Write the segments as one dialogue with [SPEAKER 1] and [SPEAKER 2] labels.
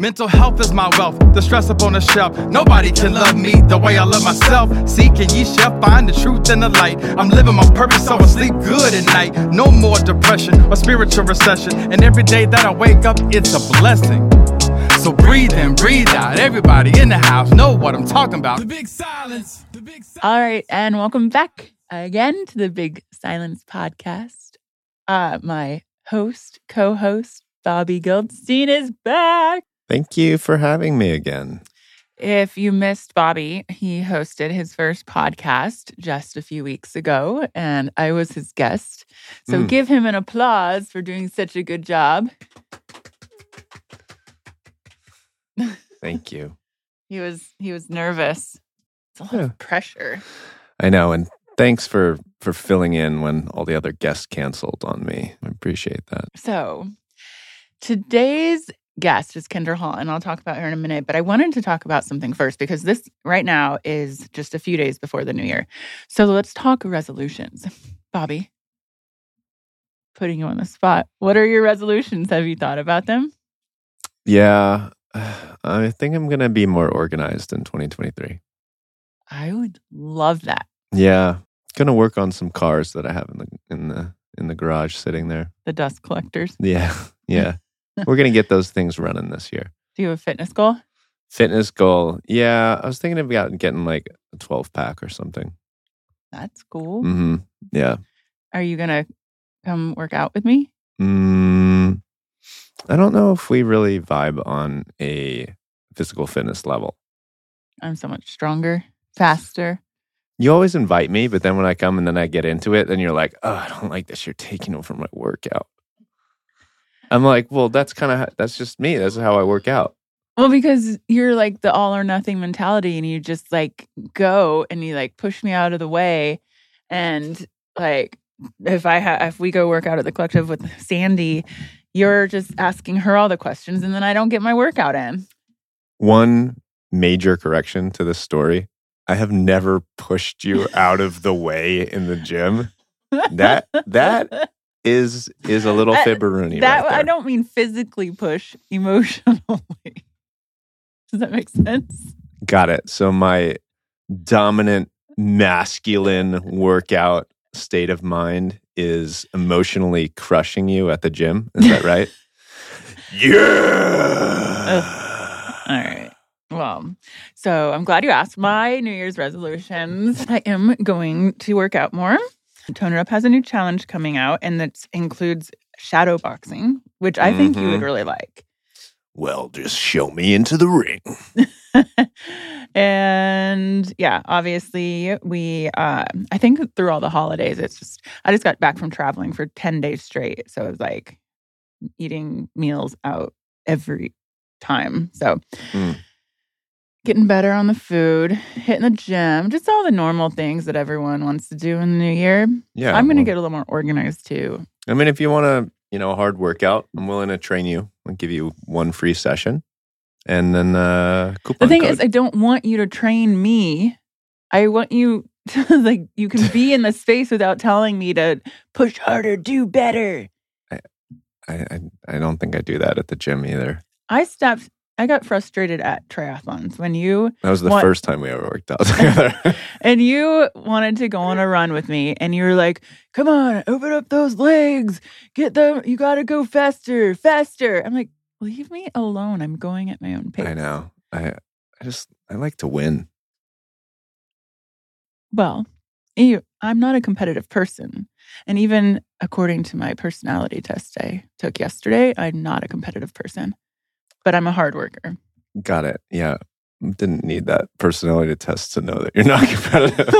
[SPEAKER 1] Mental health is my wealth, the stress up on the shelf. Nobody can love me the way I love myself. Seek and ye shall find the truth and the light. I'm living my purpose, so I sleep good at night. No more depression or spiritual recession. And every day that I wake up, it's a blessing. So breathe in, breathe out. Everybody in the house know what I'm talking about. The big silence. The big silence.
[SPEAKER 2] All right, and welcome back again to the Big Silence Podcast. Uh, my host, co host, Bobby Goldstein is back.
[SPEAKER 3] Thank you for having me again.
[SPEAKER 2] If you missed Bobby, he hosted his first podcast just a few weeks ago, and I was his guest. So
[SPEAKER 3] Mm.
[SPEAKER 2] give him an applause for doing such a good job.
[SPEAKER 3] Thank you.
[SPEAKER 2] He was he was nervous. It's a lot
[SPEAKER 3] Yeah.
[SPEAKER 2] of pressure.
[SPEAKER 3] I know, and thanks for for filling in when all the other guests canceled on me. I appreciate that.
[SPEAKER 2] So today's guest is Kindra Hall, and I'll talk about her in a minute. But I wanted to talk about something first because this right now is just a few days before the new year. So let's talk resolutions. Bobby, putting you on the spot. What are your resolutions? Have you thought about them?
[SPEAKER 3] Yeah, I think I'm gonna be more organized in 2023.
[SPEAKER 2] I would love that.
[SPEAKER 3] Yeah, gonna work on some cars that I have in the in the in the garage sitting there.
[SPEAKER 2] The dust collectors.
[SPEAKER 3] Yeah, yeah. We're gonna get those things running this year.
[SPEAKER 2] Do you have a fitness goal?
[SPEAKER 3] Fitness goal. Yeah, I was thinking about getting like a 12 pack or something.
[SPEAKER 2] That's cool.
[SPEAKER 3] hmm Yeah.
[SPEAKER 2] Are you gonna come work out with me?
[SPEAKER 3] Mm, I don't know if we really vibe on a physical fitness level.
[SPEAKER 2] I'm so much stronger, faster.
[SPEAKER 3] You always invite me, but then when I come and then I get into it, then you're like, oh, I don't like this. You're taking over my workout. I'm like, well, that's kind of, that's just me. That's how I work out.
[SPEAKER 2] Well, because you're like the all or nothing mentality and you just like go and you like push me out of the way. And like if I have if we go work out at the collective with Sandy, you're just asking her all the questions and then I don't get my workout in.
[SPEAKER 3] One major correction to this story I have never pushed you out of the way in the gym. That, that is, is a little uh,
[SPEAKER 2] That-
[SPEAKER 3] fibberoonie.
[SPEAKER 2] that
[SPEAKER 3] right
[SPEAKER 2] I don't mean physically push, emotionally. Does that make sense?
[SPEAKER 3] Got it. So my dominant masculine workout state of mind is emotionally crushing you at the gym. Is that right? yeah.
[SPEAKER 2] All right. Well, so I'm glad you asked. My New Year's resolutions I am going to work out more. Tone It Up has a new challenge coming out, and that includes shadow boxing, which I think you would
[SPEAKER 3] Mhm.
[SPEAKER 2] really like.
[SPEAKER 3] Well, just show me into the ring.
[SPEAKER 2] and yeah, obviously, we, uh, I think through all the holidays, it's just, I just got back from traveling for 10 days straight. So it was like eating meals out every time. So
[SPEAKER 3] Mm.
[SPEAKER 2] Getting better on the food, hitting the gym, just all the normal things that everyone wants to do in the new year.
[SPEAKER 3] Yeah.
[SPEAKER 2] I'm going to
[SPEAKER 3] well,
[SPEAKER 2] get a little more organized too.
[SPEAKER 3] I mean, if you want to, you know, a hard workout, I'm willing to train you. I'll give you one free session. And then uh
[SPEAKER 2] The thing
[SPEAKER 3] code.
[SPEAKER 2] is, I don't want you to train me. I want you to like you can be in the space without telling me to push harder, do better.
[SPEAKER 3] I, I I don't think I do that at the gym either.
[SPEAKER 2] I stopped. I got frustrated at triathlons when you
[SPEAKER 3] That was the first time we ever worked out together.
[SPEAKER 2] and you wanted to go on a run with me, and you were like, "Come on, open up those legs, get them. You got to go faster, faster." I'm like, "Leave me alone. I'm going at my own pace."
[SPEAKER 3] I know. I I just I like to win.
[SPEAKER 2] Well, you, I'm not a competitive person. And even according to my personality test I took yesterday, I'm not a competitive person, but I'm a hard worker.
[SPEAKER 3] Got it. Yeah. Didn't need that personality test to know that you're not competitive.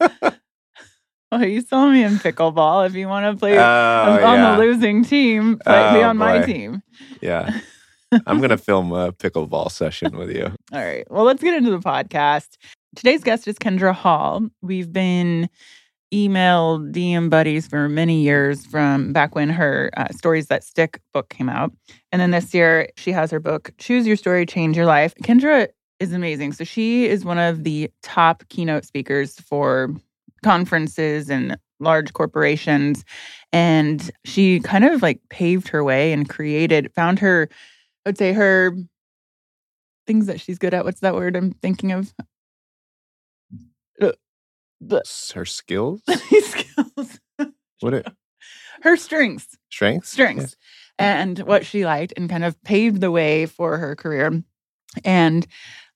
[SPEAKER 2] Well, you saw me in pickleball. If you want to play
[SPEAKER 3] Oh,
[SPEAKER 2] I'm on
[SPEAKER 3] yeah.
[SPEAKER 2] the losing team, play me
[SPEAKER 3] Oh,
[SPEAKER 2] on my team.
[SPEAKER 3] yeah. I'm gonna film a pickleball session with you.
[SPEAKER 2] All right. Well, let's get into the podcast. Today's guest is Kindra Hall. We've been email DM buddies for many years from back when her uh, Stories That Stick book came out. And then this year, she has her book, Choose Your Story, Change Your Life. Kindra is amazing. So she is one of the top keynote speakers for conferences and large corporations. And she kind of like paved her way and created, found her, I would say her things that she's good at. What's that word I'm thinking of? The
[SPEAKER 3] Her skills?
[SPEAKER 2] skills.
[SPEAKER 3] What it
[SPEAKER 2] Her strengths,
[SPEAKER 3] strengths?
[SPEAKER 2] strengths, and what she liked, and kind of paved the way for her career. And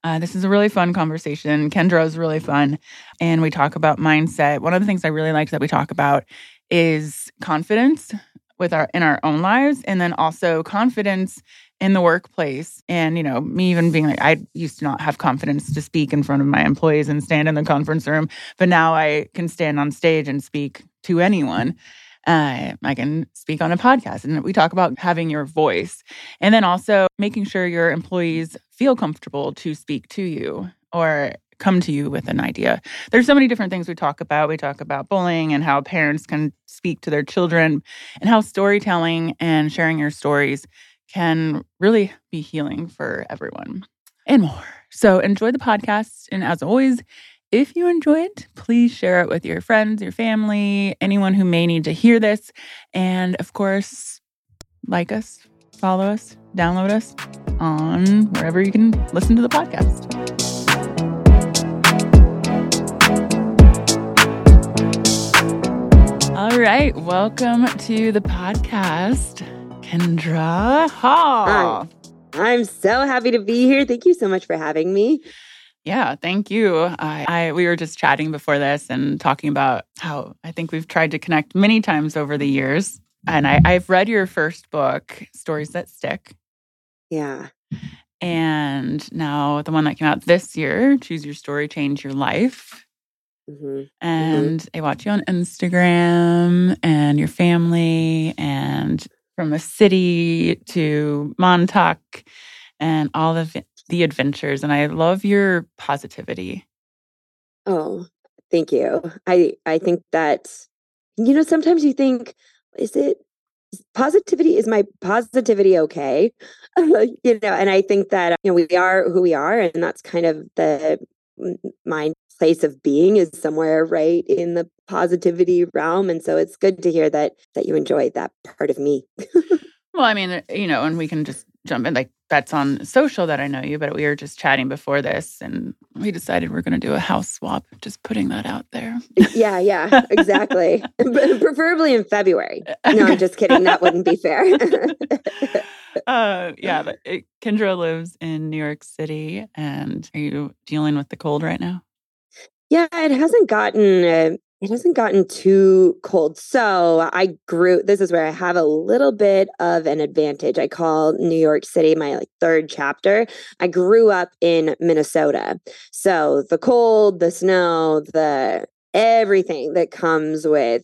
[SPEAKER 2] uh, this is a really fun conversation. Kindra is really fun, and we talk about mindset. One of the things I really liked that we talk about is confidence with our in our own lives, and then also confidence in the workplace. And you know, me even being like, I used to not have confidence to speak in front of my employees and stand in the conference room, but now I can stand on stage and speak to anyone. Uh, I can speak on a podcast, and we talk about having your voice, and then also making sure your employees feel comfortable to speak to you or come to you with an idea. There's so many different things we talk about. We talk about bullying and how parents can speak to their children, and how storytelling and sharing your stories can really be healing for everyone and more. So enjoy the podcast, and as always. If you enjoy it, please share it with your friends, your family, anyone who may need to hear this. And of course, like us, follow us, download us on wherever you can listen to the podcast. All right, welcome to the podcast, Kindra Hall.
[SPEAKER 4] I'm so happy to be here. Thank you so much for having me.
[SPEAKER 2] Yeah, thank you. I, I we were just chatting before this and talking about how I think we've tried to connect many times over the years. And I, I've read your first book, Stories That Stick,
[SPEAKER 4] Yeah.
[SPEAKER 2] and now the one that came out this year, Choose Your Story, Change Your Life.
[SPEAKER 4] hmm
[SPEAKER 2] And I watch you on Instagram and your family and from a city to Montauk and all of the adventures. And I love your positivity.
[SPEAKER 4] Oh, thank you. I I think that you know sometimes you think is it positivity is my positivity okay? you know, and I think that you know we are who we are, and that's kind of the my place of being is somewhere right in the positivity realm, and so it's good to hear that that you enjoy that part of me.
[SPEAKER 2] Well, I mean, uh, you know, and we can just jump in. Like that's on social that I know you, but we were just chatting before this, and we decided we're going to do a house swap. Just putting that out there.
[SPEAKER 4] yeah, yeah, exactly. Preferably in February. No, I'm just kidding. That wouldn't be fair.
[SPEAKER 2] uh, yeah, but it, Kindra lives in New York City, and are you dealing with the cold right now?
[SPEAKER 4] yeah, it hasn't gotten uh, it hasn't gotten too cold. So I grew. This is where I have a little bit of an advantage. I call New York City my like third chapter. I grew up in Minnesota, so the cold, the snow, the everything that comes with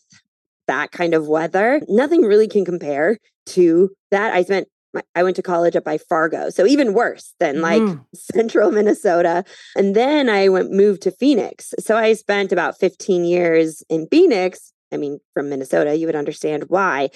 [SPEAKER 4] that kind of weather, nothing really can compare to that. I spent I went to college up by Fargo, so even worse than like
[SPEAKER 2] Ooh. Mm.
[SPEAKER 4] central Minnesota. And then I went moved to Phoenix. So I spent about 15 years in Phoenix. I mean, from Minnesota, you would understand why.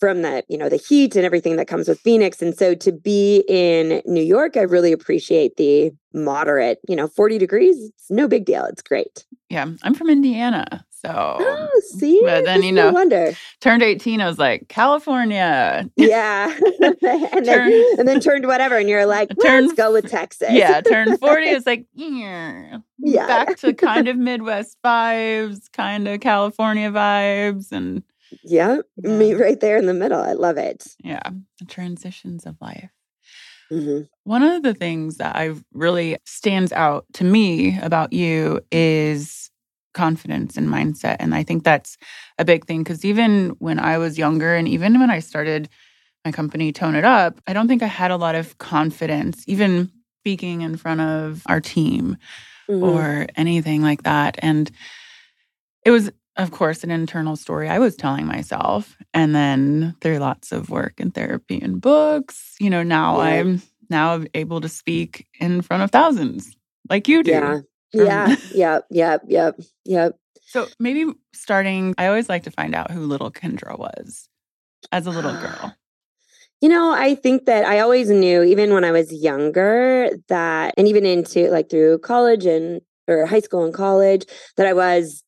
[SPEAKER 4] From the, you know, the heat and everything that comes with Phoenix. And so to be in New York, I really appreciate the moderate, you know, 40 degrees. It's no big deal. It's great.
[SPEAKER 2] Yeah, I'm from Indiana, So,
[SPEAKER 4] Oh, see,
[SPEAKER 2] but then, you
[SPEAKER 4] no
[SPEAKER 2] know,
[SPEAKER 4] wonder.
[SPEAKER 2] turned 18, I was like, California.
[SPEAKER 4] Yeah, and then
[SPEAKER 2] Turn-
[SPEAKER 4] and then turned whatever, and you're like,
[SPEAKER 2] Turn-
[SPEAKER 4] let's go with Texas.
[SPEAKER 2] Yeah, turned 40. It's like, yeah,
[SPEAKER 4] Yeah.
[SPEAKER 2] back to kind of Midwest vibes, kind of California vibes. And
[SPEAKER 4] yeah,
[SPEAKER 2] Yeah.
[SPEAKER 4] me right there in the middle. I love it.
[SPEAKER 2] yeah, the transitions of life.
[SPEAKER 4] Mhm.
[SPEAKER 2] One of the things that I really stands out to me about you is confidence and mindset. And I think that's a big thing because even when I was younger and even when I started my company Tone It Up, I don't think I had a lot of confidence, even speaking in front of our team
[SPEAKER 4] Mhm.
[SPEAKER 2] or anything like that. And it was, of course, an internal story I was telling myself. And then through lots of work and therapy and books, you know, now
[SPEAKER 4] Yeah.
[SPEAKER 2] I'm now able to speak in front of thousands like you do.
[SPEAKER 4] yeah,
[SPEAKER 2] Um,
[SPEAKER 4] yeah, yeah, yeah, yep, yep.
[SPEAKER 2] So maybe starting, I always like to find out who little Kindra was as a little girl.
[SPEAKER 4] You know, I think that I always knew, even when I was younger, that, and even into like through college and or high school and college, that I was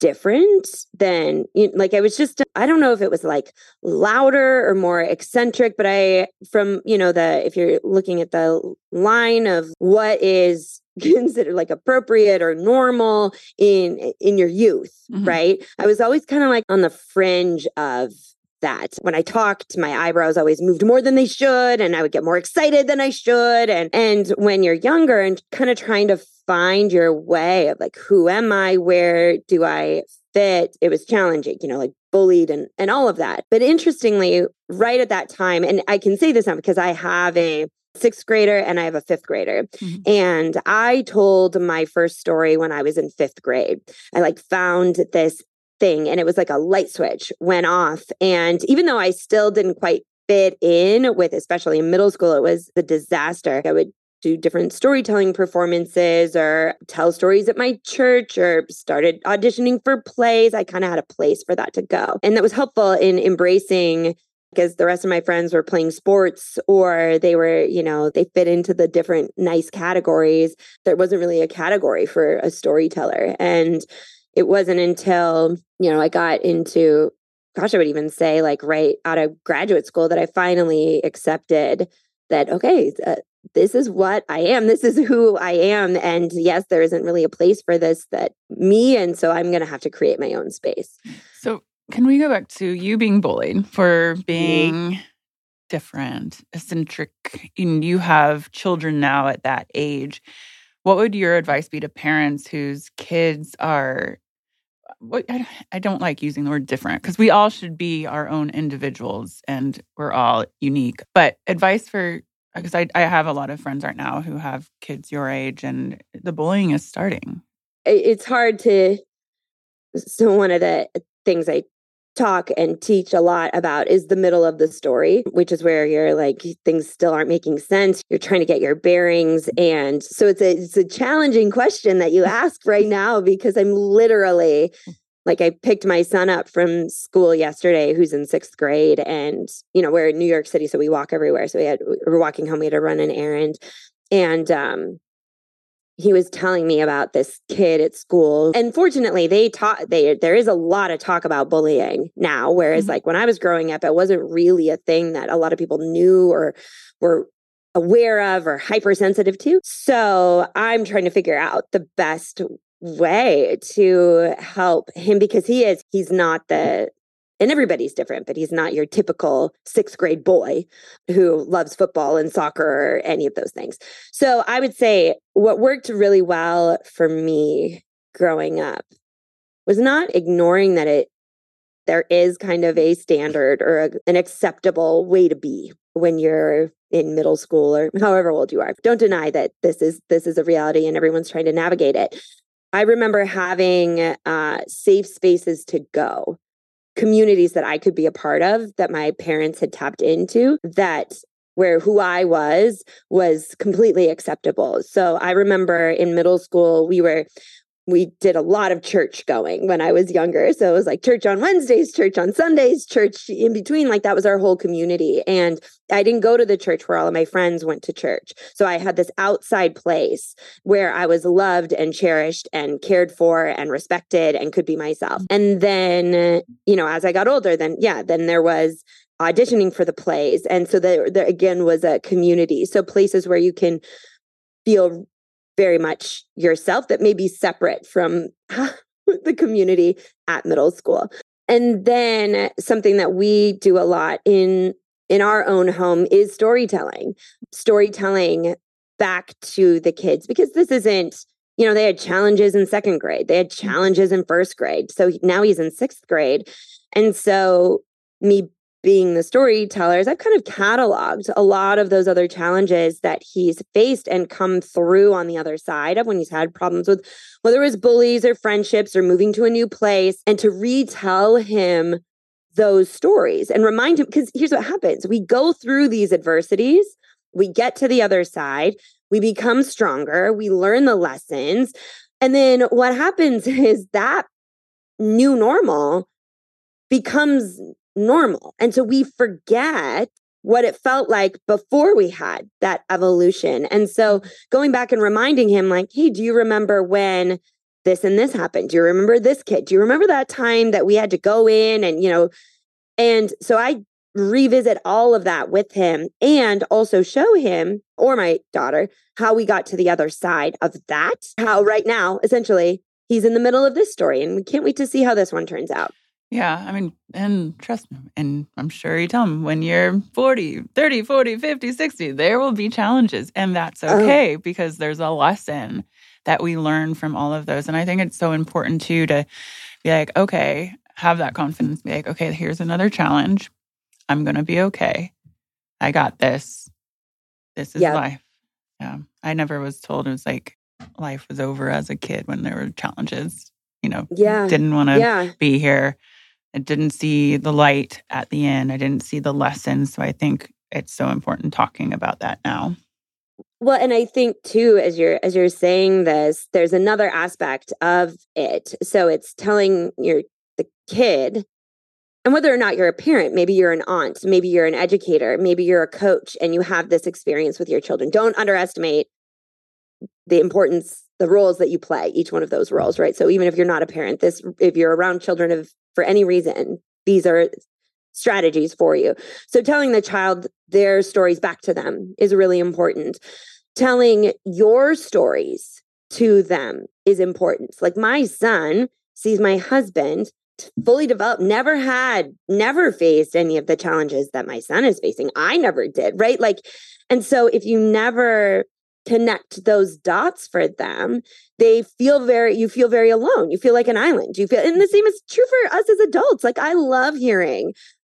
[SPEAKER 4] different than like I was just I don't know if it was like louder or more eccentric but I from you know the if you're looking at the line of what is considered like appropriate or normal in in your youth
[SPEAKER 2] Mhm.
[SPEAKER 4] right I was always kind of like on the fringe of that when i talked my eyebrows always moved more than they should and i would get more excited than i should and and when you're younger and kind of trying to find your way of like who am i? Where do i fit? It was challenging you know like bullied and and all of that. But interestingly right at that time and i can say this now because i have a sixth grader and i have a fifth grader.
[SPEAKER 2] Mhm.
[SPEAKER 4] and i told my first story when i was in fifth grade. I like found this thing and it was like a light switch went off. And even though i still didn't quite fit in with especially in middle school it was a disaster. I would do different storytelling performances or tell stories at my church or started auditioning for plays. I kind of had a place for that to go. And that was helpful in embracing because the rest of my friends were playing sports or they were you know they fit into the different nice categories. There wasn't really a category for a storyteller. And it wasn't until you know i got into gosh i would even say like right out of graduate school that i finally accepted that okay uh, this is what i am this is who i am and yes there isn't really a place for this that me and so i'm going to have to create my own space
[SPEAKER 2] So, can we go back to you being bullied for mm-hmm. being different, eccentric, and you have children now at that age? What would your advice be to parents whose kids are? What I don't like using the word different because we all should be our own individuals and we're all unique. But advice for because I, I have a lot of friends right now who have kids your age and the bullying is starting.
[SPEAKER 4] it's hard to so one of the things i talk and teach a lot about is the middle of the story which is where you're like things still aren't making sense you're trying to get your bearings and so it's a it's a challenging question that you ask right now because i'm literally like i picked my son up from school yesterday who's in sixth grade and you know we're in new york city so we walk everywhere. So we had we were walking home we had to run an errand. And um he was telling me about this kid at school. And fortunately they taught they there is a lot of talk about bullying now whereas
[SPEAKER 2] Mhm.
[SPEAKER 4] like when i was growing up it wasn't really a thing that a lot of people knew or were aware of or hypersensitive to. So i'm trying to figure out the best way to help him because he is he's not the and everybody's different but he's not your typical sixth grade boy who loves football and soccer or any of those things so I would say what worked really well for me growing up was not ignoring that it there is kind of a standard or a, an acceptable way to be when you're in middle school or however old you are. Don't deny that this is this is a reality and everyone's trying to navigate it. I remember having uh, safe spaces to go, communities that I could be a part of that my parents had tapped into that where who I was was completely acceptable. So I remember in middle school, we were we did a lot of church going when I was younger. So it was like church on Wednesdays, church on Sundays, church in between. Like that was our whole community. And I didn't go to the church where all of my friends went to church. So I had this outside place where I was loved and cherished and cared for and respected and could be myself. And then, you know, as I got older, then yeah, then there was auditioning for the plays. And so there, there again was a community. So places where you can feel very much yourself that may be separate from the community at middle school. And then something that we do a lot in in our own home is storytelling. Storytelling back to the kids because this isn't you know they had challenges in second grade they had mm-hmm. challenges in first grade so now he's in sixth grade and so me being the storytellers, I've kind of cataloged a lot of those other challenges that he's faced and come through on the other side of when he's had problems with whether it was bullies or friendships or moving to a new place, and to retell him those stories and remind him because here's what happens we go through these adversities, we get to the other side, we become stronger, we learn the lessons. And then what happens is that new normal becomes normal. And so we forget what it felt like before we had that evolution. And so mm-hmm. going back and reminding him, like, hey, do you remember when this and this happened? Do you remember this kid? Do you remember that time that we had to go in and, you know, and so I revisit all of that with him and also show him or my daughter how we got to the other side of that. How right now, essentially, he's in the middle of this story and we can't wait to see how this one turns out.
[SPEAKER 2] Yeah, I mean, and trust me, and I'm sure you tell them when you're 40, 30, 40, 50, 60, there will be challenges. And that's oh. okay because there's a lesson that we learn from all of those. And I think it's so important too to be like, okay, have that confidence, be like, okay, here's another challenge. I'm going to be okay. I got this. This is life. Yeah. I never was told it was like life was over as a kid when there were challenges. You know, yeah. didn't want to yeah. be here I didn't see the light at the end. I didn't see the lesson. So I think it's so important talking about that now.
[SPEAKER 4] Well, and I think too, as you're as you're saying this, there's another aspect of it. So it's telling your the kid, and whether or not you're a parent, maybe you're an aunt, maybe you're an educator, maybe you're a coach, and you have this experience with your children. Don't underestimate the importance, the roles that you play, each one of those roles, right? So even if you're not a parent, this if you're around children of for any reason. These are strategies for you. So telling the child their stories back to them is really important. Telling your stories to them is important. Like my son sees my husband fully developed, never had, never faced any of the challenges that my son is facing. I never did, right? Like, and so if you never connect those dots for them they feel very you feel very alone you feel like an island you feel and the same mm-hmm. is true for us as adults like i love hearing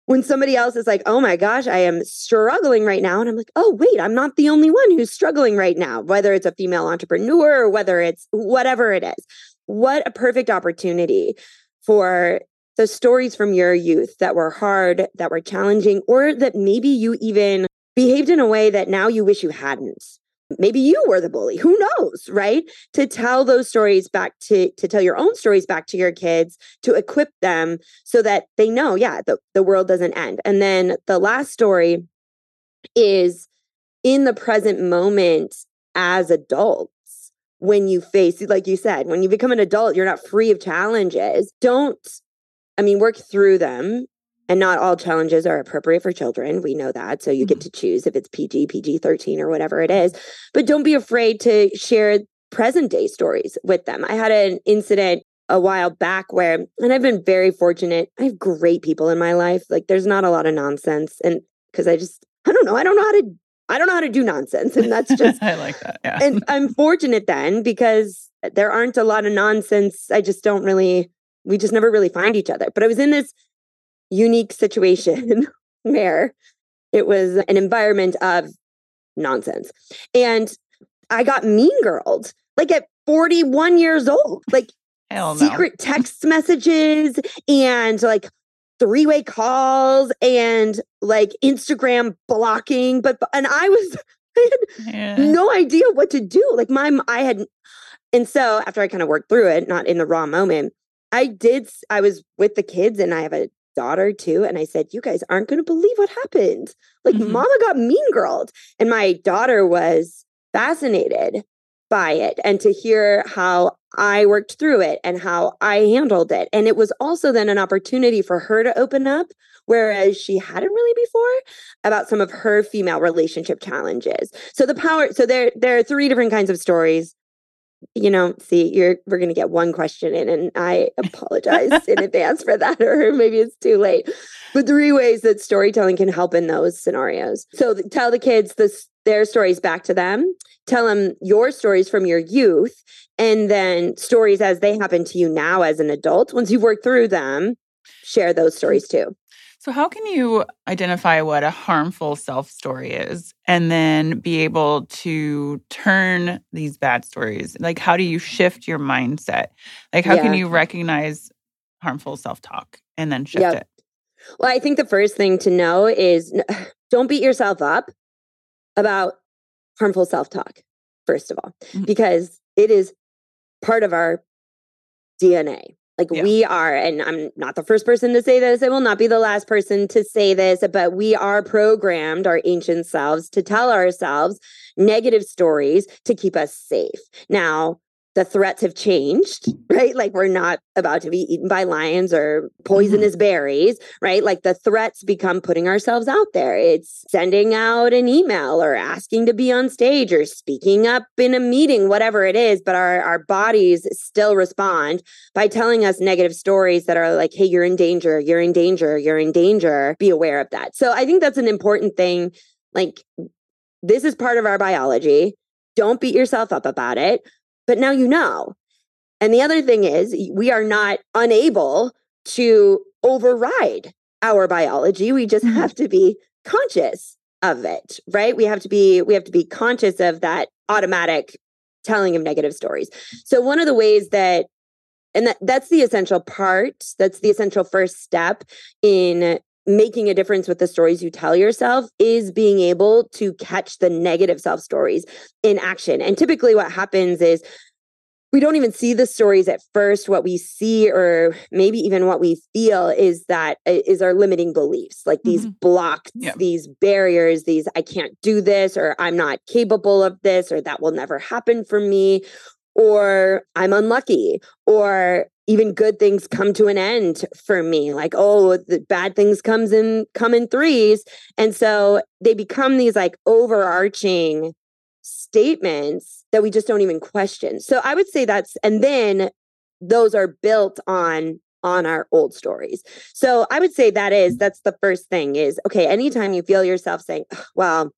[SPEAKER 4] when somebody else is like oh my gosh i am struggling right now and i'm like oh wait i'm not the only one who's struggling right now whether it's a female entrepreneur or whether it's whatever it is. What a perfect opportunity for the stories from your youth that were hard that were challenging or that maybe you even behaved in a way that now you wish you hadn't maybe you were the bully who knows right? To tell those stories back to to tell your own stories back to your kids to equip them so that they know yeah the, the world doesn't end. And then the last story is in the present moment as adults when you face like you said when you become an adult you're not free of challenges. Don't i mean work through them and not all challenges are appropriate for children. We know that. So you get mm-hmm. to choose if it's PG, PG 13, or whatever it is. But don't be afraid to share present day stories with them. I had an incident a while back where, and I've been very fortunate. I have great people in my life. Like there's not a lot of nonsense. And because I just, I don't know, I don't know how to. I don't know how to do nonsense. And that's just,
[SPEAKER 2] I like that. Yeah.
[SPEAKER 4] and I'm fortunate then because there aren't a lot of nonsense. I just don't really, we just never really find each other. But I was in this unique situation where it was an environment of nonsense. And I got mean girled like at 41 years old, like
[SPEAKER 2] no.
[SPEAKER 4] secret text messages and like three way calls and like Instagram blocking. But, and I was, I had yeah. no idea what to do. Like my, I had, And so after I kind of worked through it, not in the raw moment, I did, I was with the kids and I have a daughter too. And I said, You guys aren't going to believe what happened. Like, mm-hmm. mama got mean girled. And my daughter was fascinated by it and to hear how I worked through it and how I handled it. And it was also then an opportunity for her to open up, whereas she hadn't really before, about some of her female relationship challenges. So the power, so there, there are three different kinds of stories you know, see, you're we're gonna get one question in, and I apologize in advance for that, or maybe it's too late. But three ways that storytelling can help in those scenarios. So tell the kids this their stories back to them. Tell them your stories from your youth, and then stories as they happen to you now as an adult. Once you've worked through them, share those stories too.
[SPEAKER 2] So, how can you identify what a harmful self story is and then be able to turn these bad stories? Like, how do you shift your mindset? Like, how yeah. can you recognize harmful self talk and then shift yep. it?
[SPEAKER 4] Well, I think the first thing to know is don't beat yourself up about harmful self talk, first of all, mm-hmm. because it is part of our DNA. Like yeah. we are, and I'm not the first person to say this, I will not be the last person to say this, but we are programmed, our ancient selves, to tell ourselves negative stories to keep us safe. Now, the threats have changed, right? Like we're not about to be eaten by lions or mm-hmm. poisonous mm-hmm. berries, right? Like the threats become putting ourselves out there. It's sending out an email or asking to be on stage or speaking up in a meeting, whatever it is. But our, our bodies still respond by telling us negative stories that are like, hey, you're in danger, you're in danger, you're in danger. Be aware of that. So I think that's an important thing. Like, this is part of our biology. Don't beat yourself up about it but now you know. And the other thing is, we are not unable to override our biology. We just mm-hmm. have to be conscious of it, right? We have to be we have to be conscious of that automatic telling of negative stories. So one of the ways that and that, that's the essential part, that's the essential first step in making a difference with the stories you tell yourself is being able to catch the negative self stories in action. And typically, what happens is we don't even see the stories at first. What we see, or maybe even what we feel, is that uh, our limiting beliefs, like these mm-hmm. blocks, yeah. these barriers, these I can't do this, or I'm not capable of this, or that will never happen for me, or I'm unlucky, or even good things come to an end for me. Like oh the bad things comes in come in threes. And so they become these like overarching statements that we just don't even question. So i would say that's and then those are built on on our old stories. So i would say that is that's the first thing is okay anytime you feel yourself saying well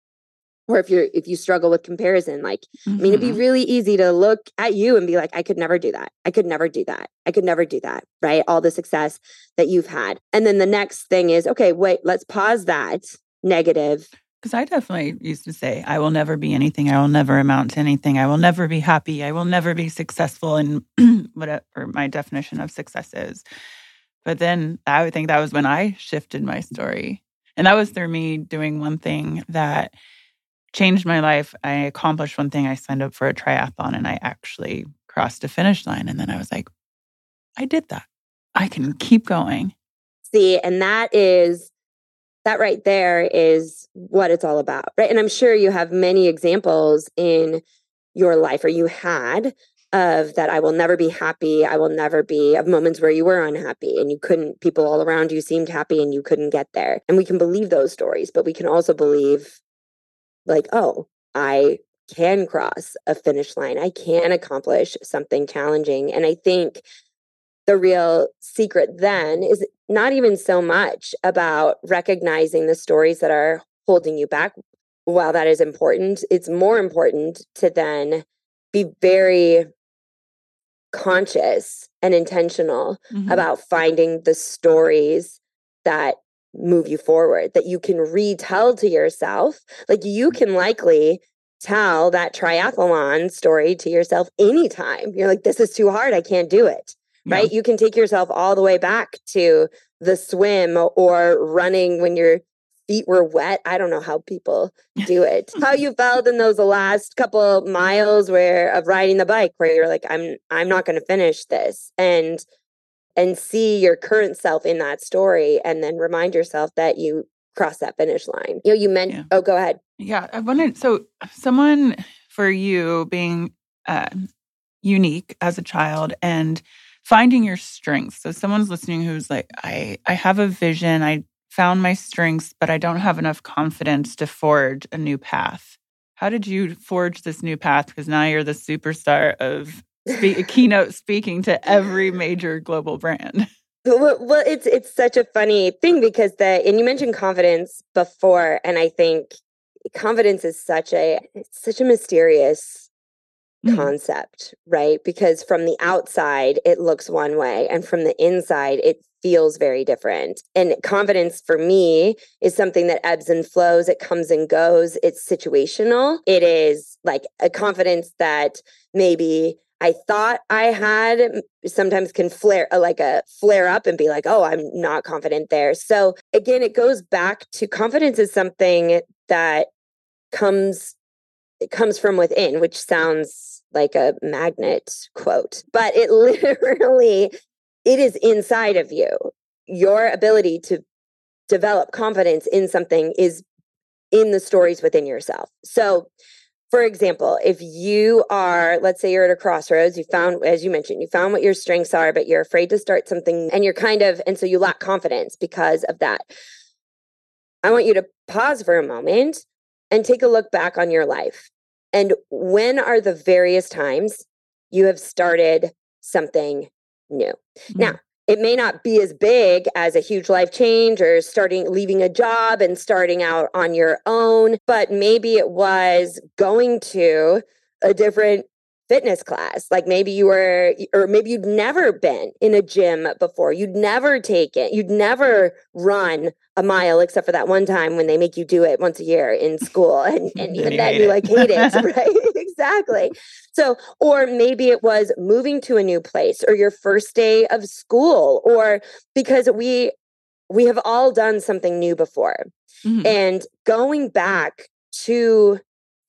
[SPEAKER 4] or if you're if you struggle with comparison like mm-hmm. i mean it'd be mm-hmm. really easy to look at you and be like i could never do that. I could never do that. I could never do that right? All the success that you've had. And then the next thing is okay wait let's pause that negative.
[SPEAKER 2] Because i definitely used to say i will never be anything. I will never amount to anything. I will never be happy. I will never be successful in whatever my definition of success is. But then i would think that was when i shifted my story. And that was through me doing one thing that changed my life. I accomplished one thing. I signed up for a triathlon and I actually crossed a finish line. And then I was like, I did that. I can keep going.
[SPEAKER 4] See, and that is that right there is what it's all about. Right. And I'm sure you have many examples in your life or you had of that I will never be happy. I will never be of moments where you were unhappy and you couldn't, people all around you seemed happy and you couldn't get there. And we can believe those stories, but we can also believe like, oh, I can cross a finish line. I can accomplish something challenging. And I think the real secret then is not even so much about recognizing the stories that are holding you back. While that is important, it's more important to then be very conscious and intentional mm-hmm. about finding the stories that move you forward that you can retell to yourself like you mm-hmm. can likely tell that triathlon story to yourself anytime you're like this is too hard i can't do it yeah. right you can take yourself all the way back to the swim or running when you're feet were wet. I don't know how people do it. how you felt in those last couple miles where of riding the bike where you're like I'm I'm not going to finish this and and see your current self in that story and then remind yourself that you cross that finish line. You know, you meant yeah. oh go ahead.
[SPEAKER 2] Yeah, I wanted so someone for you being uh, unique as a child and finding your strengths. So someone's listening who's like, I, I have a vision, I found my strengths, but I don't have enough confidence to forge a new path. How did you forge this new path? Because now you're the superstar of spe- keynote speaking to every major global brand.
[SPEAKER 4] Well, well, it's it's such a funny thing because the and you mentioned confidence before, and I think confidence is such a it's such a mysterious mm. concept, right? Because from the outside, it looks one way, and from the inside, it feels very different. And confidence for me is something that ebbs and flows, it comes and goes, it's situational. It is like a confidence that maybe I thought I had sometimes can flare uh, like a flare up and be like, oh, I'm not confident there. So again, it goes back to confidence is something that comes it comes from within, which sounds like a magnet quote, but it literally it is inside of you. Your ability to develop confidence in something is in the stories within yourself. So, for example, if you are, let's say you're at a crossroads, you found, as you mentioned, you found what your strengths are, but you're afraid to start something and you're kind of, and so you lack confidence because of that. I want you to pause for a moment and take a look back on your life. And when are the various times you have started something new? Mm-hmm. Now, it may not be as big as a huge life change or starting leaving a job and starting out on your own, but maybe it was going to a different fitness class. Like maybe you were, or maybe you'd never been in a gym before. You'd never take it. You'd never run a mile except for that one time when they make you do it once a year in school. And, and even then you like hate it, right? exactly. So, or maybe it was moving to a new place or your first day of school, or because we, we have all done something new before. Mm-hmm. And going back to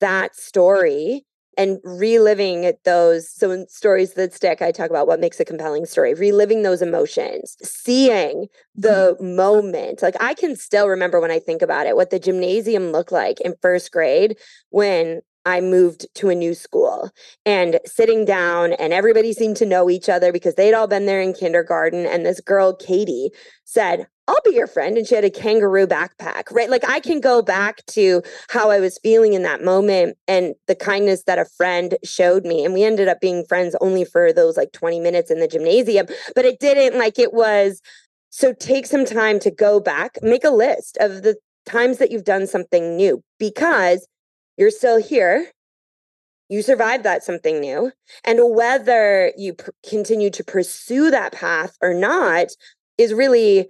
[SPEAKER 4] that story and reliving those so in stories that stick i talk about what makes a compelling story reliving those emotions seeing the mm-hmm. moment like i can still remember when i think about it what the gymnasium looked like in first grade when I moved to a new school and sitting down, and everybody seemed to know each other because they'd all been there in kindergarten. And this girl, Katie, said, I'll be your friend. And she had a kangaroo backpack, right? Like I can go back to how I was feeling in that moment and the kindness that a friend showed me. And we ended up being friends only for those like 20 minutes in the gymnasium, but it didn't like it was. So take some time to go back, make a list of the times that you've done something new because you're still here. You survived that something new. And whether you pr- continue to pursue that path or not is really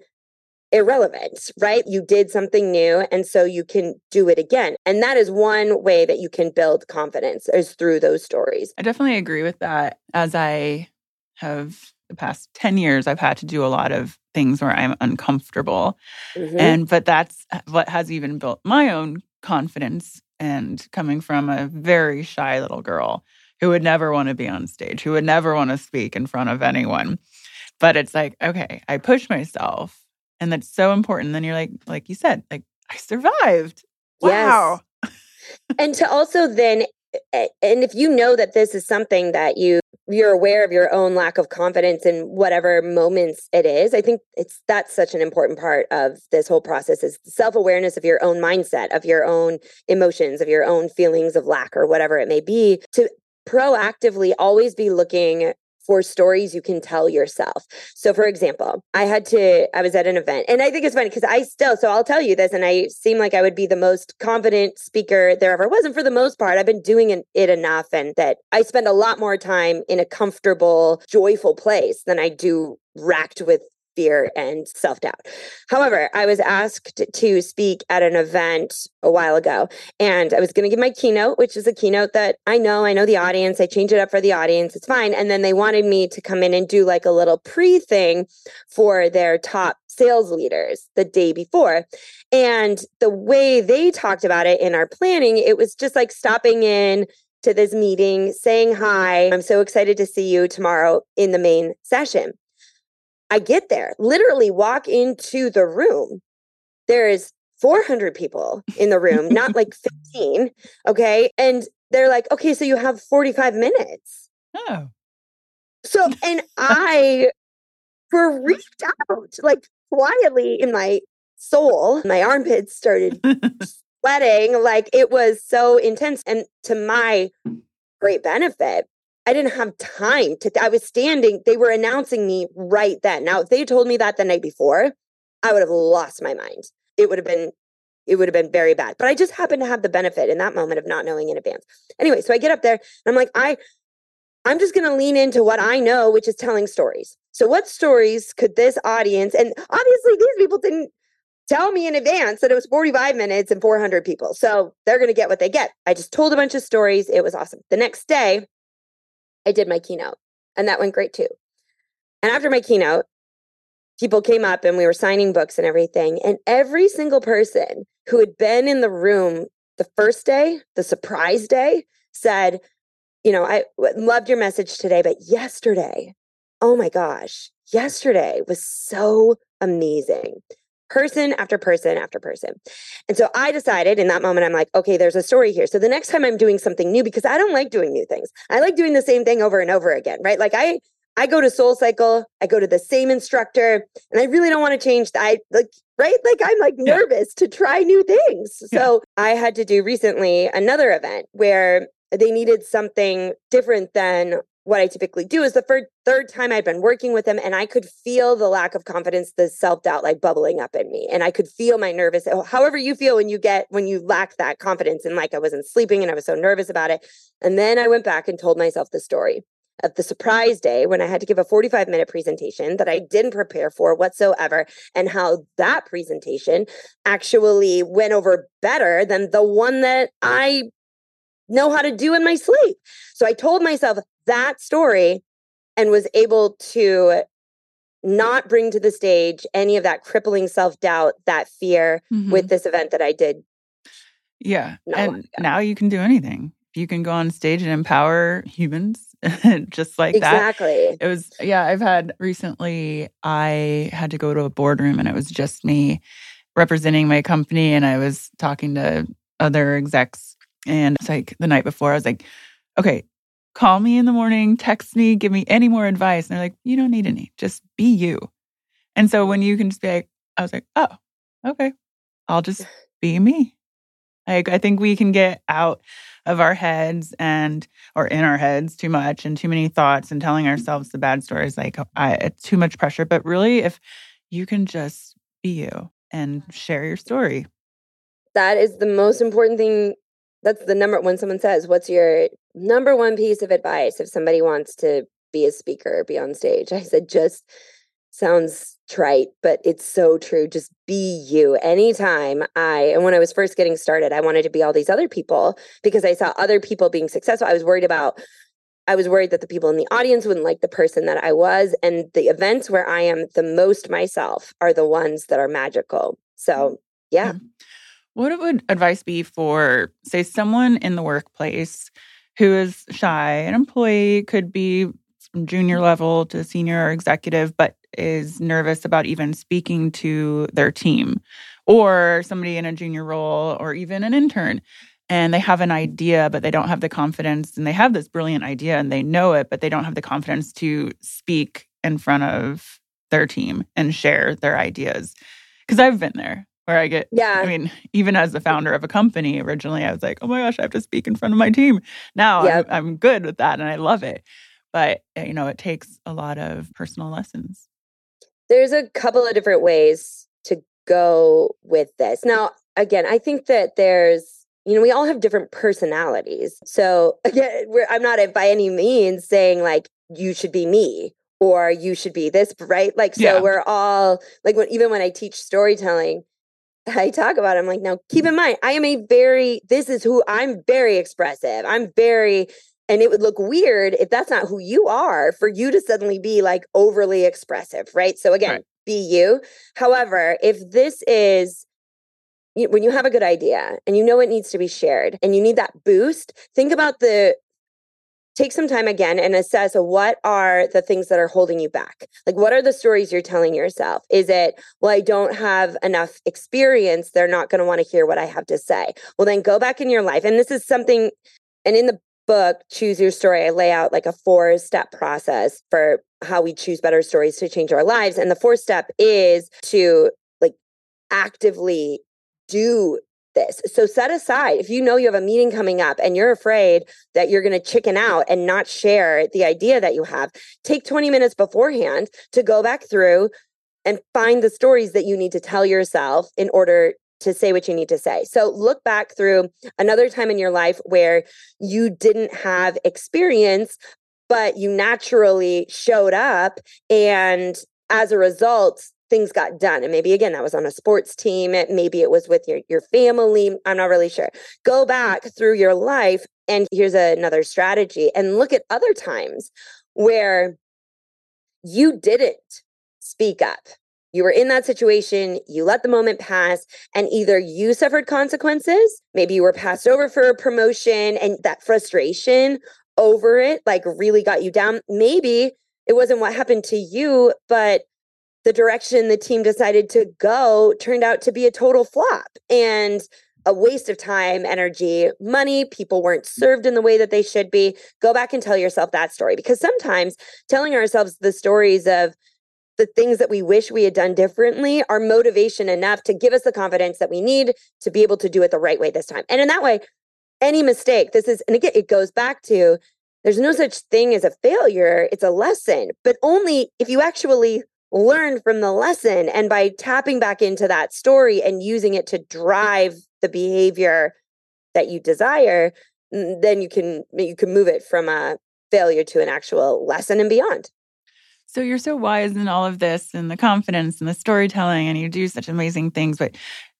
[SPEAKER 4] irrelevant, right? You did something new and so you can do it again. And that is one way that you can build confidence is through those stories.
[SPEAKER 2] I definitely agree with that. As I have the past 10 years I've had to do a lot of things where I'm uncomfortable. Mm-hmm. And but that's what has even built my own confidence and coming from a very shy little girl who would never want to be on stage, who would never want to speak in front of anyone. But it's like, okay, I push myself and that's so important. Then you're like, like you said, like I survived. Wow.
[SPEAKER 4] Yes. and to also then, eh, eh, and if you know that this is something that you you're aware of your own lack of confidence in whatever moments it is i think it's that's such an important part of this whole process is self-awareness of your own mindset of your own emotions of your own feelings of lack or whatever it may be to proactively always be looking for stories you can tell yourself. So, for example, I had to, I was at an event and I think it's funny because I still, so I'll tell you this, and I seem like I would be the most confident speaker there ever was. And for the most part, I've been doing it enough and that I spend a lot more time in a comfortable, joyful place than I do racked with fear and self doubt. However, I was asked to speak at an event a while ago, and I was going to give my keynote, which is a keynote that I know, I know the audience, I change it up for the audience, it's fine. And then they wanted me to come in and do like a little pre thing for their top sales leaders the day before. And the way they talked about it in our planning, it was just like stopping in to this meeting, saying hi. I'm so excited to see you tomorrow in the main session. I get there, literally walk into the room. There's 400 people in the room, not like 15. Okay. And they're like, okay, so you have 45 minutes.
[SPEAKER 2] Oh.
[SPEAKER 4] So, and I freaked out like quietly in my soul. My armpits started sweating. Like it was so intense. And to my great benefit, I didn't have time to, I was standing, they were announcing me right then. Now, if they told me that the night before, I would have lost my mind. It would have been, it would have been very bad. But I just happened to have the benefit in that moment of not knowing in advance. Anyway, so I get up there and I'm like, I, I'm just going to lean into what I know, which is telling stories. So, what stories could this audience, and obviously these people didn't tell me in advance that it was 45 minutes and 400 people. So, they're going to get what they get. I just told a bunch of stories. It was awesome. The next day, I did my keynote, and that went great too. And after my keynote, people came up and we were signing books and everything. And every single person who had been in the room the first day, the surprise day, said, You know, I loved your message today, but yesterday, oh my gosh, yesterday was so amazing person after person after person. And so I decided in that moment, I'm like, okay, there's a story here. So the next time I'm doing something new, because I don't like doing new things, I like doing the same thing over and over again, right? Like I, I go to Soul Cycle, I go to the same instructor, and I really don't want to change. I like, right? Like I'm like nervous yeah. to try new things. Yeah. So I had to do recently another event where they needed something different than what I typically do is the third third time I'd been working with him and I could feel the lack of confidence, the self-doubt like bubbling up in me. And I could feel my nervous, oh, however you feel when you get when you lack that confidence and like I wasn't sleeping and I was so nervous about it. And then I went back and told myself the story of the surprise day when I had to give a 45 minute presentation that I didn't prepare for whatsoever, and how that presentation actually went over better than the one that I know how to do in my sleep. So I told myself that story and was able to not bring to the stage any of that crippling self doubt, that fear mm-hmm. with this event that I did.
[SPEAKER 2] Yeah. And now you can do anything. You can go on stage and empower humans just like
[SPEAKER 4] exactly.
[SPEAKER 2] that. Exactly. It was, yeah, I've had recently, I had to go to a boardroom and it was just me representing my company and I was talking to other execs. And it's like the night before, I was like, okay, call me in the morning, text me, give me any more advice. And they're like, you don't need any, just be you. And so when you can just be like, I was like, oh, okay, I'll just be me. Like, I think we can get out of our heads and, or in our heads too much and too many thoughts and telling mm-hmm. ourselves the bad stories. Like, I, it's too much pressure. But really, if you can just be you and share your story,
[SPEAKER 4] that is the most important thing that's the number when someone says what's your number one piece of advice if somebody wants to be a speaker be on stage i said just sounds trite but it's so true just be you anytime i and when i was first getting started i wanted to be all these other people because i saw other people being successful i was worried about I was worried that the people in the audience wouldn't like the person that I was. And the events where I am the most myself are the ones that are magical. So, yeah. Mm-hmm.
[SPEAKER 2] What would advice be for, say, someone in the workplace who is shy, an employee could be from junior level to senior or executive, but is nervous about even speaking to their team, or somebody in a junior role, or even an intern, and they have an idea, but they don't have the confidence, and they have this brilliant idea and they know it, but they don't have the confidence to speak in front of their team and share their ideas. Because I've been there where I get, yeah. I mean, even as the founder of a company, originally I was like, oh my gosh, I have to speak in front of my team. Now yep. I'm, I'm good with that and I love it. But, eh, you know, it takes a lot of personal lessons.
[SPEAKER 4] There's a couple of different ways to go with this. Now, again, I think that there's, you know, we all have different personalities. So again, I'm not by any means saying like you should be me or you should be this, right? Like, so
[SPEAKER 2] Yeah.
[SPEAKER 4] we're all like, when, even when I teach storytelling, I talk about, it, I'm like, now keep in mind, I am a very, this is who I'm very expressive. I'm very, and it would look weird if that's not who you are for you to suddenly be like overly expressive, right? So again,
[SPEAKER 2] Right.
[SPEAKER 4] be you. However, if this is, when you have a good idea and you know it needs to be shared and you need that boost, think about the take some time again and assess what are the things that are holding you back. Like what are the stories you're telling yourself? Is it well i don't have enough experience. They're not going to want to hear what i have to say. Well then go back in your life and this is something and in the book choose your story i lay out like a four step process for how we choose better stories to change our lives and the fourth step is to like actively do this. So set aside if you know you have a meeting coming up and you're afraid that you're going to chicken out and not share the idea that you have, take 20 minutes beforehand to go back through and find the stories that you need to tell yourself in order to say what you need to say. So look back through another time in your life where you didn't have experience but you naturally showed up and as a result things got done and maybe again that was on a sports team maybe it was with your, your family i'm not really sure. Go mm. back through your life and here's another strategy and look at other times where you didn't speak up. You were in that situation you let the moment pass and either you suffered consequences maybe you were passed over for a promotion and that frustration over it like really got you down. Maybe it wasn't what happened to you but the direction the team decided to go turned out to be a total flop and a waste of time, energy, money. People weren't served in the way that they should be. Go back and tell yourself that story because sometimes telling ourselves the stories of the things that we wish we had done differently are motivation enough to give us the confidence that we need to be able to do it the right way this time. And in that way, any mistake, this is, and again, it goes back to there's no such thing as a failure, it's a lesson, but only if you actually learn from the lesson and by tapping back into that story and using it to drive the behavior that you desire then you can you can move it from a failure to an actual lesson and beyond
[SPEAKER 2] So you're so wise in all of this and the confidence and the storytelling, and you do such amazing things. But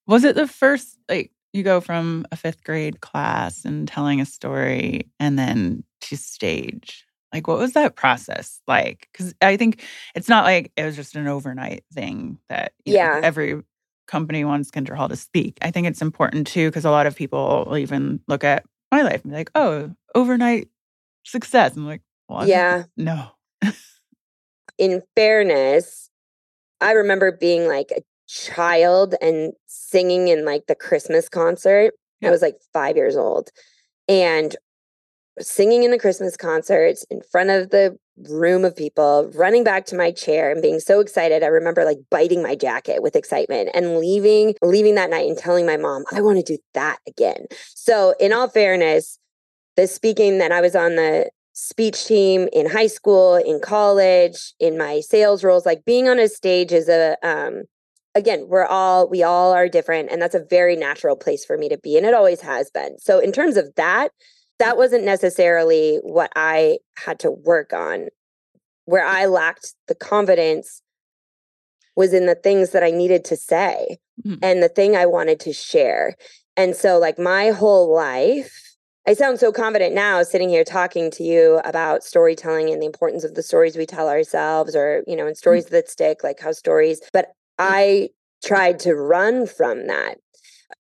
[SPEAKER 2] was it the first, like, you go from a fifth grade class and telling a story and then to stage? Like, what was that process like? Because I think it's not like it was just an overnight thing that you know,
[SPEAKER 4] Yeah.
[SPEAKER 2] every company wants Kindra Hall to speak. I think it's important too, because a lot of people will even look at my life and be like, oh, overnight success. I'm like, well,
[SPEAKER 4] Yeah.
[SPEAKER 2] no.
[SPEAKER 4] in fairness, I remember being like a child and singing in like the Christmas concert. I was like five years old and singing in the Christmas concerts in front of the room of people, running back to my chair and being so excited. I remember like biting my jacket with excitement and leaving, leaving that night and telling my mom, I want to do that again. So, in all fairness, the speaking that I was on the speech team in high school, in college, in my sales roles, like being on a stage is a um again, we're all we all are different and that's a very natural place for me to be and it always has been. So in terms of that, that wasn't necessarily what I had to work on. Where mm. I lacked the confidence was in the things that I needed to say
[SPEAKER 2] Mhm.
[SPEAKER 4] and the thing I wanted to share. And so like my whole life I sound so confident now sitting here talking to you about storytelling and the importance of the stories we tell ourselves or, you know, and mm. stories that stick, like how stories, but mm. I tried to run from that.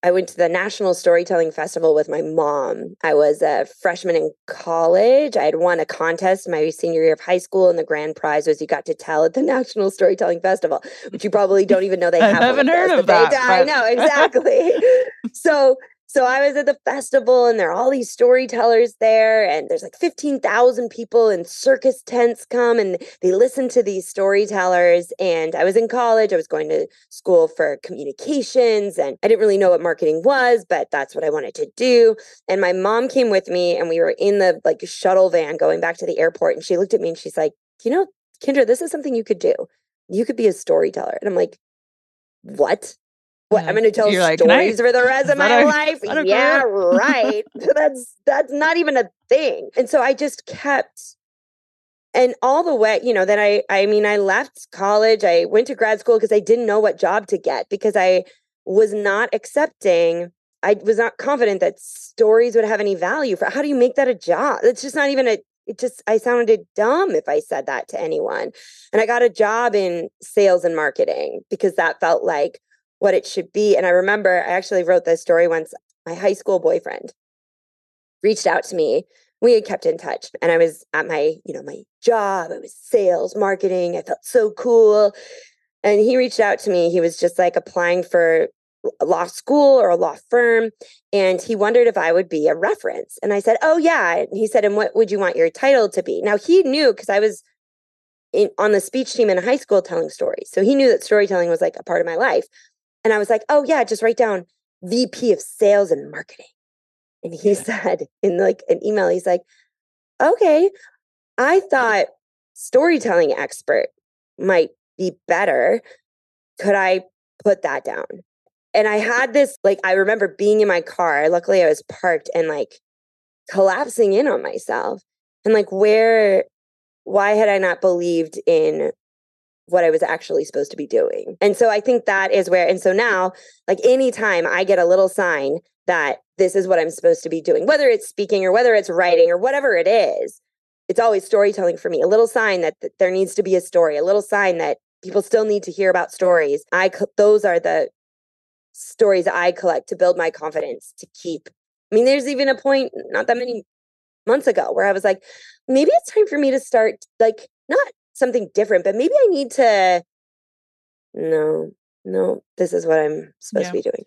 [SPEAKER 4] I went to the National Storytelling Festival with my mom. I was a freshman in college. I had won a contest my senior year of high school, and the grand prize was you got to tell at the National Storytelling Festival, which you probably don't even know they
[SPEAKER 2] I
[SPEAKER 4] have. one
[SPEAKER 2] haven't heard of
[SPEAKER 4] but they-
[SPEAKER 2] that,
[SPEAKER 4] I know exactly. so so I was at the festival and there are all these storytellers there and there's like 15,000 people and circus tents come and they listen to these storytellers and I was in college I was going to school for communications and I didn't really know what marketing was but that's what I wanted to do and my mom came with me and we were in the like shuttle van going back to the airport and she looked at me and she's like you know Kindra this is something you could do. You could be a storyteller. And I'm like what what I'm going to tell
[SPEAKER 2] like, "Can I-
[SPEAKER 4] stories for the rest of my
[SPEAKER 2] a-
[SPEAKER 4] life.
[SPEAKER 2] that
[SPEAKER 4] Yeah, right. that's that's not even a thing. And so I just kept and all the way, you know, then I I mean I left college, I went to grad school because I didn't know what job to get because I was not accepting I was not confident that stories would have any value for how do you make that a job? It's just not even a it just I sounded dumb if I said that to anyone. And I got a job in sales and marketing because that felt like what it should be. And I remember I actually wrote this story once. My high school boyfriend reached out to me. We had kept in touch and I was at my, you know, my job. I was sales, marketing. I felt so cool. And he reached out to me. He was just like applying for law school or a law firm. And he wondered if I would be a reference. And I said, Oh, yeah. And he said, And what would you want your title to be? Now he knew because I was in, on the speech team in high school telling stories. So he knew that storytelling was like a part of my life. And I was like, Oh, yeah, just write down VP of sales and marketing. And he said in like an email, he's like, Okay, I thought storytelling expert might be better. Could I put that down? and I had this like I remember being in my car. Luckily, I was parked and like collapsing in on myself. And like, where, why had I not believed in what I was actually supposed to be doing? And so I think that is where, and so now, like, anytime I get a little sign that this is what I'm supposed to be doing, whether it's speaking or whether it's writing or whatever it is, it's always storytelling for me. A little sign that, that there needs to be a story, a little sign that people still need to hear about stories. I, those are the stories I collect to build my confidence to keep. I mean, there's even a point not that many months ago where I was like, maybe it's time for me to start like not something different, but maybe I need to no, no, this is what I'm supposed yeah. to be doing.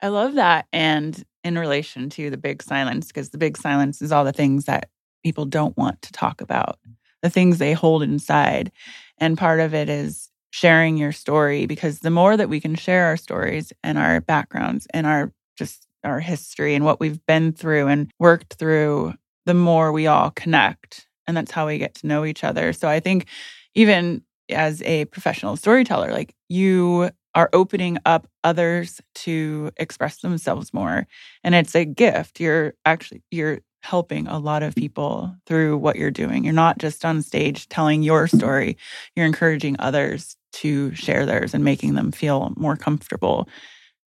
[SPEAKER 2] I love that. And in relation to the big silence, because the big silence is all the things that people don't want to talk about, the things they hold inside. And part of it is sharing your story because the more that we can share our stories and our backgrounds and our just our history and what we've been through and worked through, the more we all connect. And that's how we get to know each other. So I think even as a professional storyteller, like you are opening up others to express themselves more. And it's a gift. You're actually you're helping a lot of people through what you're doing. You're not just on stage telling your story, you're encouraging others to share theirs and making them feel more comfortable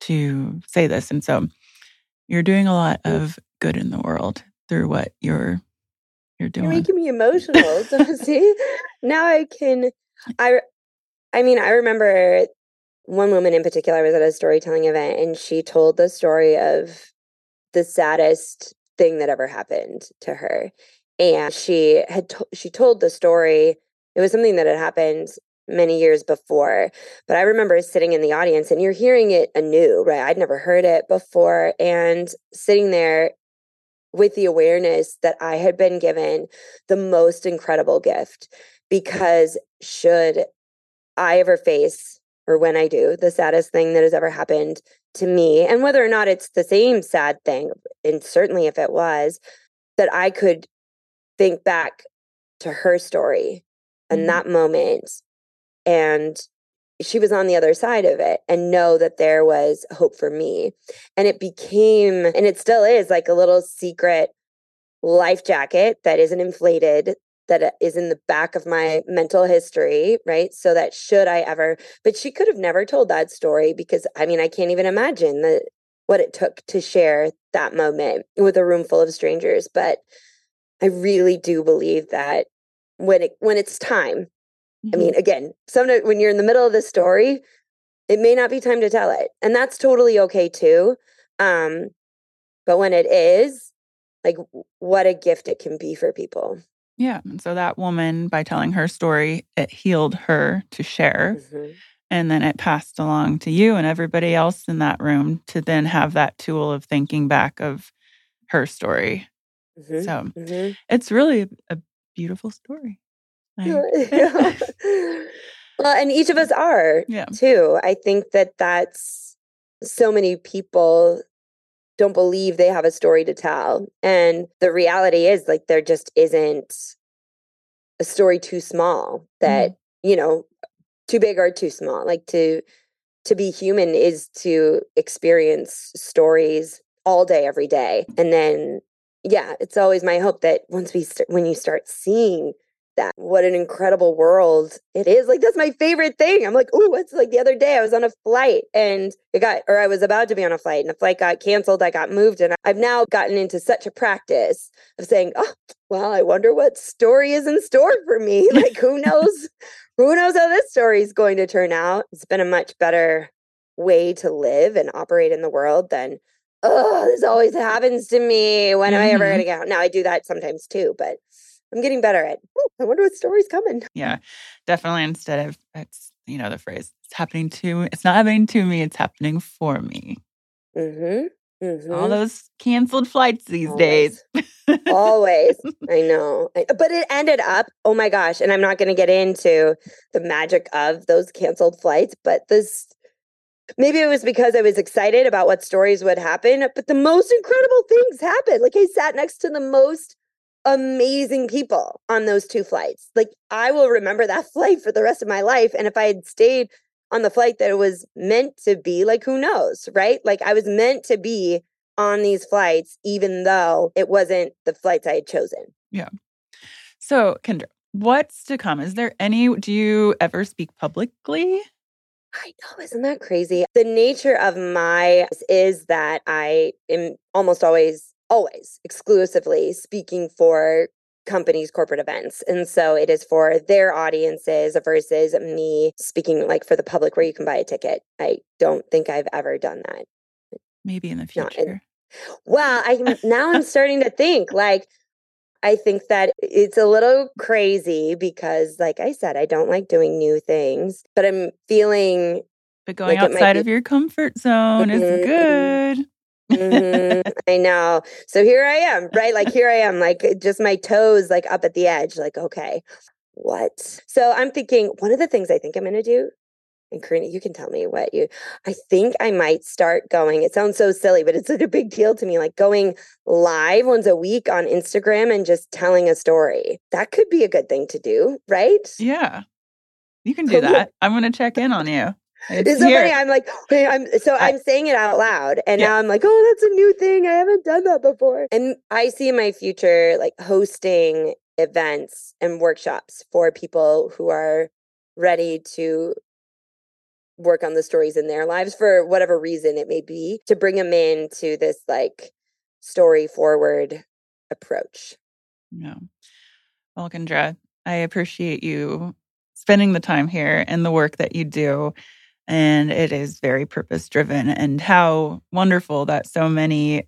[SPEAKER 2] to say this. And so you're doing a lot of good in the world through what you're you're doing.
[SPEAKER 4] You're making me emotional. see? Now I can I I mean, I remember one woman in particular was at a storytelling event and she told the story of the saddest thing that ever happened to her. And she had to- she told the story. It was something that had happened many years before. But I remember sitting in the audience and you're hearing it anew, right? I'd never heard it before. And sitting there with the awareness that I had been given the most incredible gift because should I ever face, or when I do, the saddest thing that has ever happened to me, and whether or not it's the same sad thing, and certainly if it was, that I could think back to her story and mm-hmm. that moment and she was on the other side of it and know that there was hope for me. And it became, and it still is like a little secret life jacket that isn't inflated, that uh, in the back of my mental history, right? So that should I ever, but she could have never told that story because I mean, I can't even imagine the, what it took to share that moment with a room full of strangers. But I really do believe that when it when it's time Mm-hmm. I mean, again, sometimes when you're in the middle of the story, it may not be time to tell it. And that's totally okay too. Um, but when it is, like what a gift it can be for people.
[SPEAKER 2] Yeah. And so that woman, by telling her story, it healed her to share. Mm-hmm. And then it passed along to you and everybody else in that room to then have that tool of thinking back of her story. Mm-hmm. So mm-hmm. it's really a beautiful story.
[SPEAKER 4] well, and each of us are yeah. too. I think that that's so many people don't believe they have a story to tell. And the reality is like there just isn't a story too small that, mm. you know, too big or too small. Like to to be human is to experience stories all day every day. And then yeah, it's always my hope that once we st- when you start seeing that. What an incredible world it is. Like that's my favorite thing. I'm like, oh, what's like the other day I was on a flight and it got or I was about to be on a flight and the flight got canceled. I got moved and I've now gotten into such a practice of saying, oh, well, I wonder what story is in store for me. Like who knows? who knows how this story is going to turn out? It's been a much better way to live and operate in the world than oh, this always happens to me. When am I ever mm-hmm. going to get out? Now I do that sometimes too, but I'm getting better at. "Ooh, I wonder what story's coming.
[SPEAKER 2] Yeah, definitely. Instead of it's you know the phrase it's happening to it's not happening to me, it's happening for me.
[SPEAKER 4] Mm-hmm. Mm-hmm.
[SPEAKER 2] All those canceled flights these days.
[SPEAKER 4] Always. I know. But it ended up, oh my gosh. And I'm not going to get into the magic of those canceled flights, but this maybe it was because I was excited about what stories would happen, but the most incredible things happened. Like I sat next to the most amazing people on those two flights. Like I will remember that flight for the rest of my life. And if I had stayed on the flight that it was meant to be, like who knows, right? Like I was meant to be on these flights, even though it wasn't the flights I had chosen. Yeah.
[SPEAKER 2] So, Kindra, what's to come? Is there any? Do you ever speak publicly?
[SPEAKER 4] I know, isn't that crazy? The nature of my is that I am almost always, always exclusively speaking for companies' corporate events. And so it is for their audiences versus me speaking like for the public where you can buy a ticket. I don't think I've ever done that.
[SPEAKER 2] Maybe in the
[SPEAKER 4] Not in-
[SPEAKER 2] future.
[SPEAKER 4] Well, I now I'm starting to think like I think that it's a little crazy because like I said I don't like doing new things, but I'm feeling
[SPEAKER 2] but going
[SPEAKER 4] like
[SPEAKER 2] outside of your comfort zone is
[SPEAKER 4] Mhm, mhm.
[SPEAKER 2] good.
[SPEAKER 4] Mhm, I know. So here I am, right? Like here I am, like just my toes like up at the edge, like, okay, what? So I'm thinking one of the things I think I'm gonna do, and Karena, you can tell me what you I think I might start going. It sounds so silly, but it's such a big deal to me, like going live once a week on Instagram and just telling a story. That could be a good thing to do, right?
[SPEAKER 2] Yeah, you can do that. I'm going to check in on you. It's
[SPEAKER 4] It's so
[SPEAKER 2] here.
[SPEAKER 4] funny. I'm like, hey, I'm so I'm saying it out loud, and
[SPEAKER 2] Yeah.
[SPEAKER 4] now I'm like, oh, that's a new thing. I haven't done that before. And I see my future like hosting events and workshops for people who are ready to work on the stories in their lives for whatever reason it may be, to bring them into this like story forward approach.
[SPEAKER 2] Yeah. Well, Kindra, I appreciate you spending the time here and the work that you do. And it is very purpose driven, and how wonderful that so many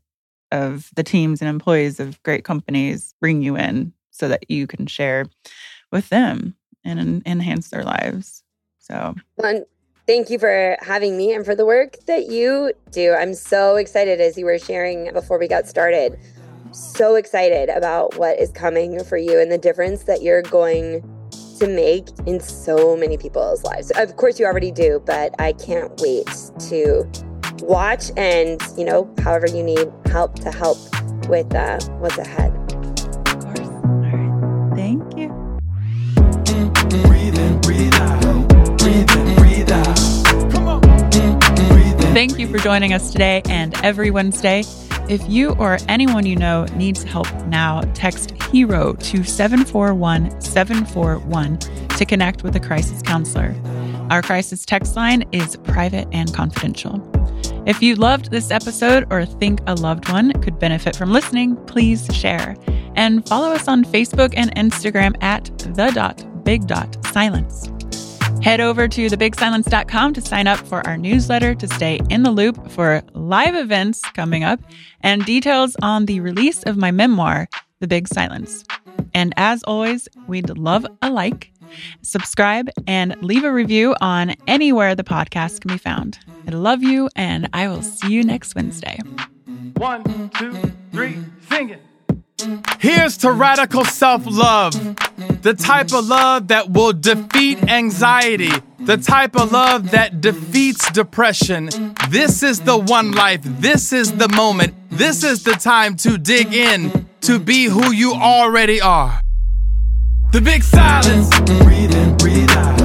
[SPEAKER 2] of the teams and employees of great companies bring you in so that you can share with them and en- enhance their lives. So,
[SPEAKER 4] and thank you for having me and for the work that you do. I'm so excited as you were sharing before we got started. So excited about what is coming for you and the difference that you're going to make in so many people's lives. Of course, you already do, but I can't wait to watch and, you know, however you need help to help with uh, what's ahead.
[SPEAKER 2] of course. All right. Thank you. Thank you for joining us today and every Wednesday. If you or anyone you know needs help now, text HERO to 741 741 to connect with a crisis counselor. Our crisis text line is private and confidential. If you loved this episode or think a loved one could benefit from listening, please share. And follow us on Facebook and Instagram at the dot big dot silence. Head over to thebigsilence.com to sign up for our newsletter to stay in the loop for live events coming up and details on the release of my memoir, The Big Silence. And as always, we'd love a like, subscribe, and leave a review on anywhere the podcast can be found. I love you, and I will see you next Wednesday.
[SPEAKER 1] One, two, three, sing it. Here's to radical self love. The type of love that will defeat anxiety. The type of love that defeats depression. This is the one life. This is the moment. This is the time to dig in to be who you already are. The big silence. Breathe in, breathe out.